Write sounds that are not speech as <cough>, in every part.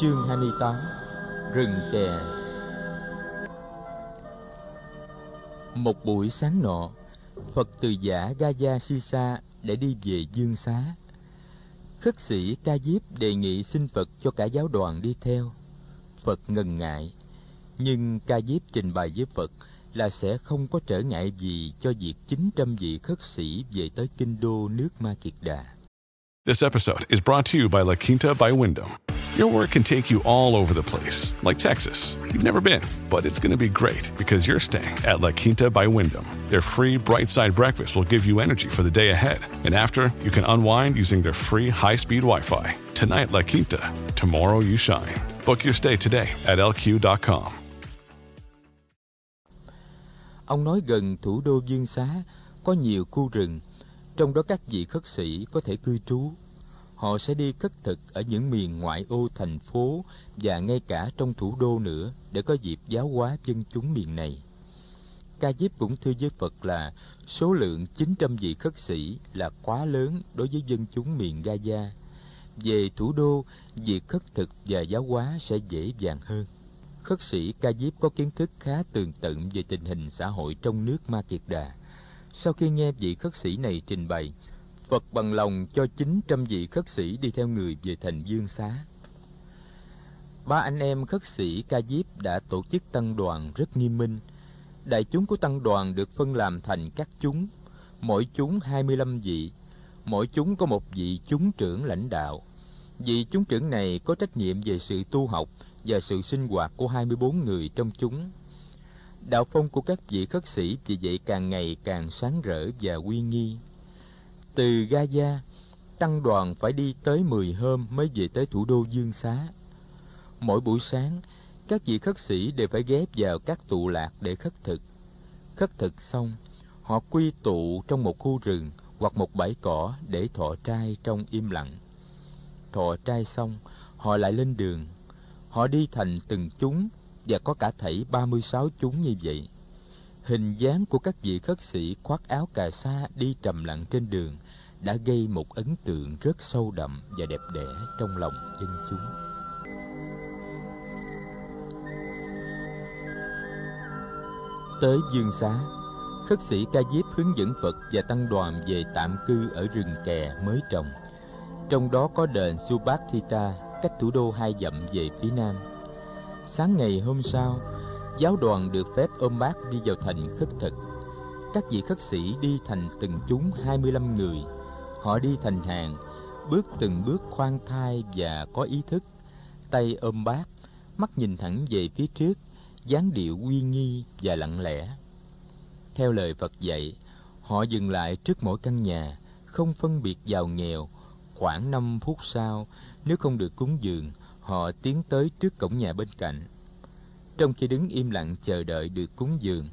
Chương 28 Rừng kè Một buổi sáng nọ Phật từ giả Gaya Sisa để đi về Dương Xá Khất sĩ Ca Diếp đề nghị xin Phật cho cả giáo đoàn đi theo Phật ngần ngại Nhưng Ca Diếp trình bày với Phật là sẽ không có trở ngại gì cho việc 900 vị khất sĩ về tới kinh đô nước Ma Kiệt Đà. This episode is brought to you by La Quinta by Wyndham. Your work can take you all over the place, like Texas. You've never been, but it's going to be great because you're staying at La Quinta by Wyndham. Their free bright side breakfast will give you energy for the day ahead. And after, you can unwind using their free high speed Wi Fi. Tonight, La Quinta. Tomorrow, you shine. Book your stay today at lq.com. Ông nói gần thủ đô Dương Xá có nhiều khu rừng, trong đó các vị khất sĩ có thể cư trú. Họ sẽ đi khất thực ở những miền ngoại ô thành phố và ngay cả trong thủ đô nữa để có dịp giáo hóa dân chúng miền này. Ca Diếp cũng thưa với Phật là số lượng 900 vị khất sĩ là quá lớn đối với dân chúng miền Gaza. Về thủ đô, việc khất thực và giáo hóa sẽ dễ dàng hơn khất sĩ Ca Diếp có kiến thức khá tường tận về tình hình xã hội trong nước Ma Kiệt Đà. Sau khi nghe vị khất sĩ này trình bày, Phật bằng lòng cho 900 vị khất sĩ đi theo người về thành Dương Xá. Ba anh em khất sĩ Ca Diếp đã tổ chức tăng đoàn rất nghiêm minh. Đại chúng của tăng đoàn được phân làm thành các chúng, mỗi chúng 25 vị, mỗi chúng có một vị chúng trưởng lãnh đạo. Vị chúng trưởng này có trách nhiệm về sự tu học và sự sinh hoạt của 24 người trong chúng. Đạo phong của các vị khất sĩ vì vậy càng ngày càng sáng rỡ và uy nghi. Từ Gaza, tăng đoàn phải đi tới 10 hôm mới về tới thủ đô Dương Xá. Mỗi buổi sáng, các vị khất sĩ đều phải ghép vào các tụ lạc để khất thực. Khất thực xong, họ quy tụ trong một khu rừng hoặc một bãi cỏ để thọ trai trong im lặng. Thọ trai xong, họ lại lên đường Họ đi thành từng chúng và có cả thảy 36 chúng như vậy. Hình dáng của các vị khất sĩ khoác áo cà sa đi trầm lặng trên đường đã gây một ấn tượng rất sâu đậm và đẹp đẽ trong lòng dân chúng. Tới Dương Xá, khất sĩ Ca Diếp hướng dẫn Phật và tăng đoàn về tạm cư ở rừng kè mới trồng. Trong đó có đền Subhat Thita cách thủ đô hai dặm về phía nam. Sáng ngày hôm sau, giáo đoàn được phép ôm bác đi vào thành khất thực. Các vị khất sĩ đi thành từng chúng 25 người. Họ đi thành hàng, bước từng bước khoan thai và có ý thức, tay ôm bát, mắt nhìn thẳng về phía trước, dáng điệu uy nghi và lặng lẽ. Theo lời Phật dạy, họ dừng lại trước mỗi căn nhà, không phân biệt giàu nghèo. Khoảng 5 phút sau, nếu không được cúng dường, họ tiến tới trước cổng nhà bên cạnh. Trong khi đứng im lặng chờ đợi được cúng dường,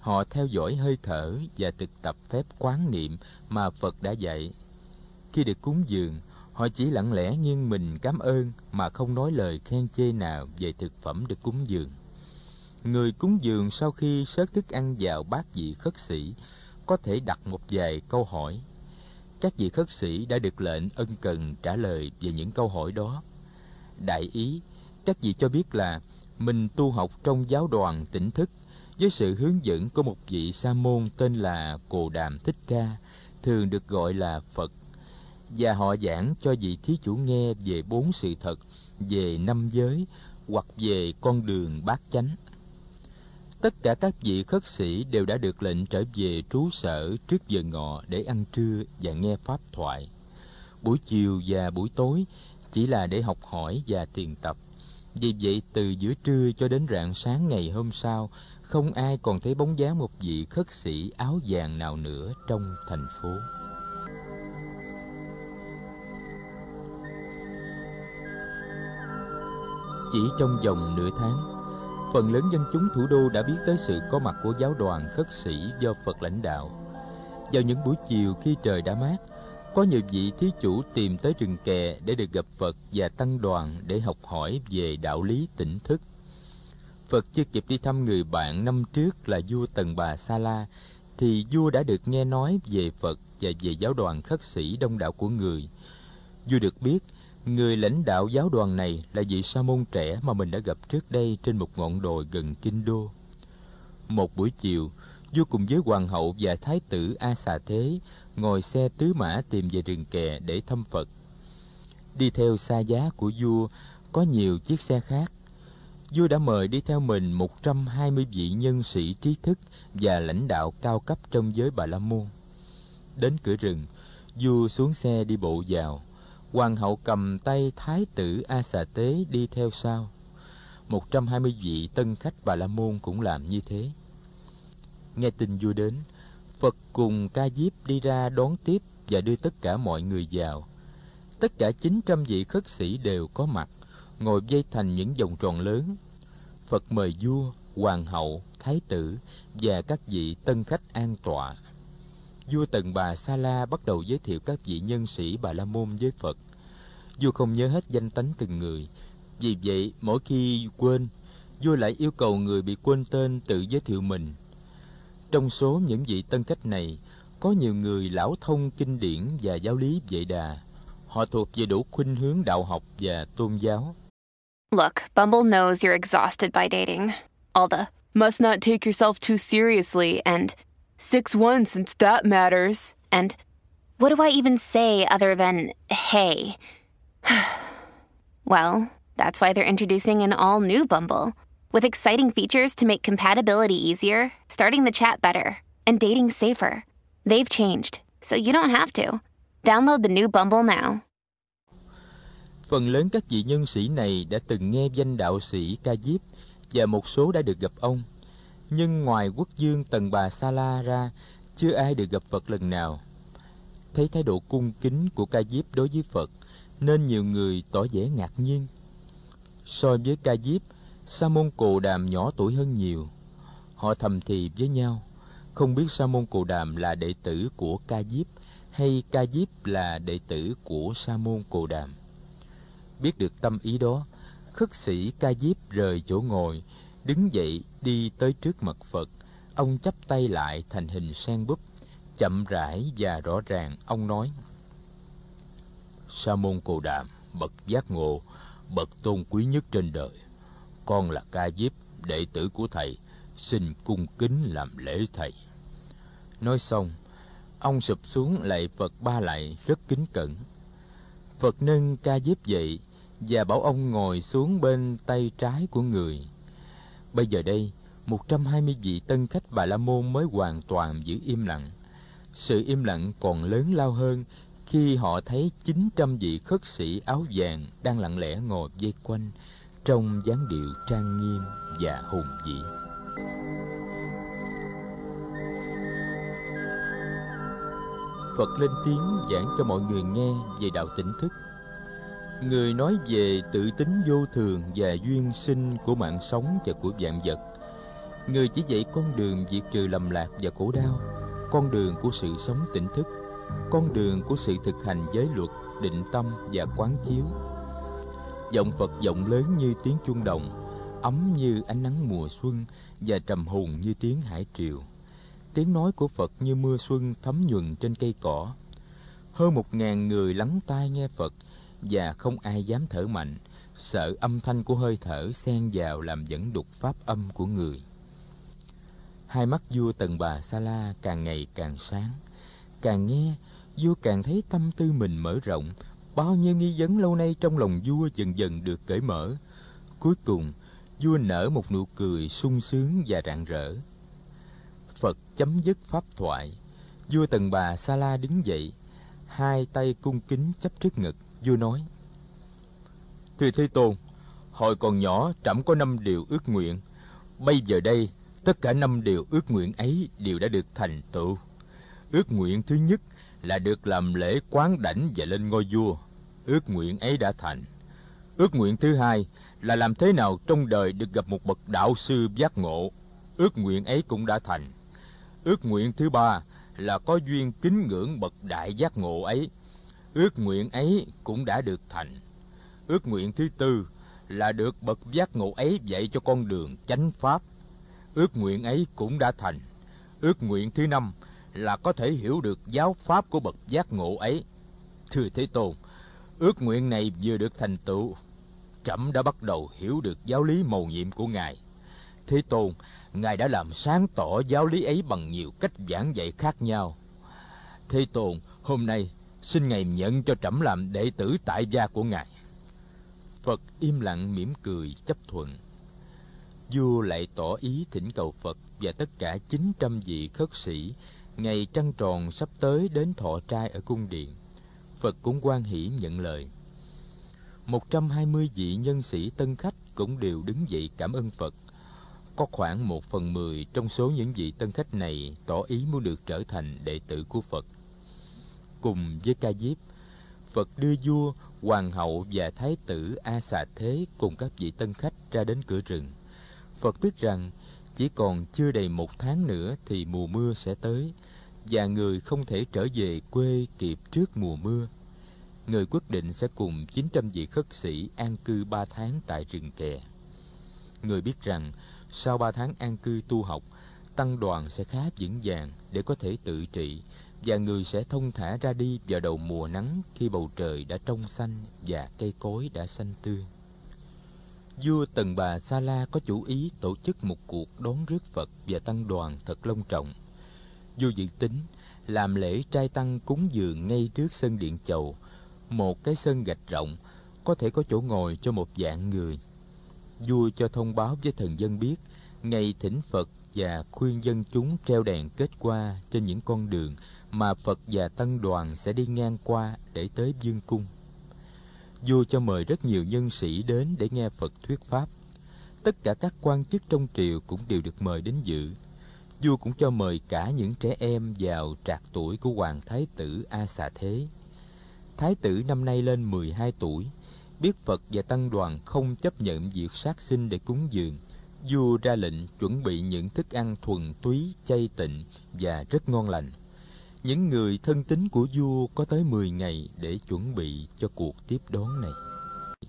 họ theo dõi hơi thở và thực tập phép quán niệm mà Phật đã dạy. Khi được cúng dường, họ chỉ lặng lẽ nghiêng mình cảm ơn mà không nói lời khen chê nào về thực phẩm được cúng dường. Người cúng dường sau khi sớt thức ăn vào bát vị khất sĩ có thể đặt một vài câu hỏi các vị khất sĩ đã được lệnh ân cần trả lời về những câu hỏi đó. Đại ý, các vị cho biết là mình tu học trong giáo đoàn tỉnh thức với sự hướng dẫn của một vị sa môn tên là Cồ Đàm Thích Ca, thường được gọi là Phật. Và họ giảng cho vị thí chủ nghe về bốn sự thật, về năm giới hoặc về con đường bát chánh. Tất cả các vị khất sĩ đều đã được lệnh trở về trú sở trước giờ ngọ để ăn trưa và nghe pháp thoại. Buổi chiều và buổi tối chỉ là để học hỏi và tiền tập vì vậy từ giữa trưa cho đến rạng sáng ngày hôm sau không ai còn thấy bóng dáng một vị khất sĩ áo vàng nào nữa trong thành phố chỉ trong vòng nửa tháng phần lớn dân chúng thủ đô đã biết tới sự có mặt của giáo đoàn khất sĩ do Phật lãnh đạo. Vào những buổi chiều khi trời đã mát, có nhiều vị thí chủ tìm tới rừng kè để được gặp Phật và tăng đoàn để học hỏi về đạo lý tỉnh thức. Phật chưa kịp đi thăm người bạn năm trước là vua Tần Bà Sa La, thì vua đã được nghe nói về Phật và về giáo đoàn khất sĩ đông đảo của người. Vua được biết Người lãnh đạo giáo đoàn này là vị sa môn trẻ mà mình đã gặp trước đây trên một ngọn đồi gần Kinh Đô. Một buổi chiều, vua cùng với hoàng hậu và thái tử A Xà Thế ngồi xe tứ mã tìm về rừng kè để thăm Phật. Đi theo xa giá của vua có nhiều chiếc xe khác. Vua đã mời đi theo mình 120 vị nhân sĩ trí thức và lãnh đạo cao cấp trong giới Bà La Môn. Đến cửa rừng, vua xuống xe đi bộ vào. Hoàng hậu cầm tay thái tử A Xà Tế đi theo sau. 120 vị tân khách Bà La Môn cũng làm như thế. Nghe tin vua đến, Phật cùng Ca Diếp đi ra đón tiếp và đưa tất cả mọi người vào. Tất cả 900 vị khất sĩ đều có mặt, ngồi dây thành những vòng tròn lớn. Phật mời vua, hoàng hậu, thái tử và các vị tân khách an tọa. Vua Tần Bà Sa La bắt đầu giới thiệu các vị nhân sĩ Bà La Môn với Phật. Vua không nhớ hết danh tánh từng người, vì vậy mỗi khi quên, vua lại yêu cầu người bị quên tên tự giới thiệu mình – trong số những vị tân cách này, có nhiều người lão thông kinh điển và giáo lý vệ đà. Họ thuộc về đủ khuynh hướng đạo học và tôn giáo. Look, Bumble knows you're exhausted by dating. All the must not take yourself too seriously and 6-1 since that matters. And what do I even say other than hey? <sighs> well, that's why they're introducing an all new Bumble with exciting features to make compatibility easier, starting the chat better, and dating safer. They've changed, so you don't have to. Download the new Bumble now. Phần lớn các vị nhân sĩ này đã từng nghe danh đạo sĩ Ca Diếp và một số đã được gặp ông. Nhưng ngoài quốc dương Tần Bà Sa La ra, chưa ai được gặp Phật lần nào. Thấy thái độ cung kính của Ca Diếp đối với Phật, nên nhiều người tỏ vẻ ngạc nhiên. So với Ca Diếp, sa môn cồ đàm nhỏ tuổi hơn nhiều. Họ thầm thì với nhau, không biết sa môn cồ đàm là đệ tử của ca diếp hay ca diếp là đệ tử của sa môn cồ đàm. Biết được tâm ý đó, khất sĩ ca diếp rời chỗ ngồi, đứng dậy đi tới trước mặt phật. Ông chắp tay lại thành hình sen búp, chậm rãi và rõ ràng ông nói sa môn cồ đàm bậc giác ngộ, bậc tôn quý nhất trên đời con là ca diếp, đệ tử của thầy, xin cung kính làm lễ thầy. Nói xong, ông sụp xuống lạy phật ba lại rất kính cẩn. Phật nâng ca diếp dậy và bảo ông ngồi xuống bên tay trái của người. Bây giờ đây, một trăm hai mươi vị tân khách bà la môn mới hoàn toàn giữ im lặng. Sự im lặng còn lớn lao hơn khi họ thấy chín trăm vị khất sĩ áo vàng đang lặng lẽ ngồi vây quanh trong dáng điệu trang nghiêm và hùng vĩ. Phật lên tiếng giảng cho mọi người nghe về đạo tỉnh thức. Người nói về tự tính vô thường và duyên sinh của mạng sống và của vạn vật. Người chỉ dạy con đường diệt trừ lầm lạc và khổ đau, con đường của sự sống tỉnh thức, con đường của sự thực hành giới luật, định tâm và quán chiếu. Giọng Phật giọng lớn như tiếng chuông đồng, ấm như ánh nắng mùa xuân và trầm hùng như tiếng hải triều. Tiếng nói của Phật như mưa xuân thấm nhuần trên cây cỏ. Hơn một ngàn người lắng tai nghe Phật và không ai dám thở mạnh, sợ âm thanh của hơi thở xen vào làm dẫn đục pháp âm của người. Hai mắt vua Tần Bà Sa La càng ngày càng sáng. Càng nghe, vua càng thấy tâm tư mình mở rộng, bao nhiêu nghi vấn lâu nay trong lòng vua dần dần được cởi mở. Cuối cùng, vua nở một nụ cười sung sướng và rạng rỡ. Phật chấm dứt pháp thoại. Vua tần bà sa la đứng dậy, hai tay cung kính chấp trước ngực. Vua nói, thưa thế tôn, hồi còn nhỏ trẫm có năm điều ước nguyện. Bây giờ đây, tất cả năm điều ước nguyện ấy đều đã được thành tựu. Ước nguyện thứ nhất là được làm lễ quán đảnh và lên ngôi vua ước nguyện ấy đã thành. Ước nguyện thứ hai là làm thế nào trong đời được gặp một bậc đạo sư giác ngộ. Ước nguyện ấy cũng đã thành. Ước nguyện thứ ba là có duyên kính ngưỡng bậc đại giác ngộ ấy. Ước nguyện ấy cũng đã được thành. Ước nguyện thứ tư là được bậc giác ngộ ấy dạy cho con đường chánh pháp. Ước nguyện ấy cũng đã thành. Ước nguyện thứ năm là có thể hiểu được giáo pháp của bậc giác ngộ ấy. Thưa thế tôn ước nguyện này vừa được thành tựu, trẫm đã bắt đầu hiểu được giáo lý mầu nhiệm của ngài. Thế tôn, ngài đã làm sáng tỏ giáo lý ấy bằng nhiều cách giảng dạy khác nhau. Thế tôn, hôm nay, xin ngài nhận cho trẫm làm đệ tử tại gia của ngài. Phật im lặng mỉm cười chấp thuận. Vua lại tỏ ý thỉnh cầu phật và tất cả 900 vị khất sĩ ngày trăng tròn sắp tới đến thọ trai ở cung điện phật cũng quan hỷ nhận lời 120 vị nhân sĩ tân khách cũng đều đứng dậy cảm ơn Phật. Có khoảng một phần mười trong số những vị tân khách này tỏ ý muốn được trở thành đệ tử của Phật. Cùng với Ca Diếp, Phật đưa vua, hoàng hậu và thái tử A Xà Thế cùng các vị tân khách ra đến cửa rừng. Phật biết rằng chỉ còn chưa đầy một tháng nữa thì mùa mưa sẽ tới và người không thể trở về quê kịp trước mùa mưa người quyết định sẽ cùng 900 vị khất sĩ an cư ba tháng tại rừng kè. Người biết rằng sau ba tháng an cư tu học, tăng đoàn sẽ khá vững vàng để có thể tự trị và người sẽ thông thả ra đi vào đầu mùa nắng khi bầu trời đã trong xanh và cây cối đã xanh tươi. Vua Tần Bà Sa La có chủ ý tổ chức một cuộc đón rước Phật và tăng đoàn thật long trọng. Vua dự tính, làm lễ trai tăng cúng dường ngay trước sân điện chầu. Một cái sân gạch rộng, có thể có chỗ ngồi cho một dạng người. Vua cho thông báo với thần dân biết, ngày thỉnh phật và khuyên dân chúng treo đèn kết qua trên những con đường mà phật và tân đoàn sẽ đi ngang qua để tới dương cung. Vua cho mời rất nhiều nhân sĩ đến để nghe phật thuyết pháp. Tất cả các quan chức trong triều cũng đều được mời đến dự vua cũng cho mời cả những trẻ em vào trạc tuổi của hoàng thái tử a xà thế Thái tử năm nay lên 12 tuổi, biết Phật và tăng đoàn không chấp nhận việc sát sinh để cúng dường. Vua ra lệnh chuẩn bị những thức ăn thuần túy, chay tịnh và rất ngon lành. Những người thân tín của vua có tới 10 ngày để chuẩn bị cho cuộc tiếp đón này.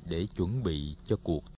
Để chuẩn bị cho cuộc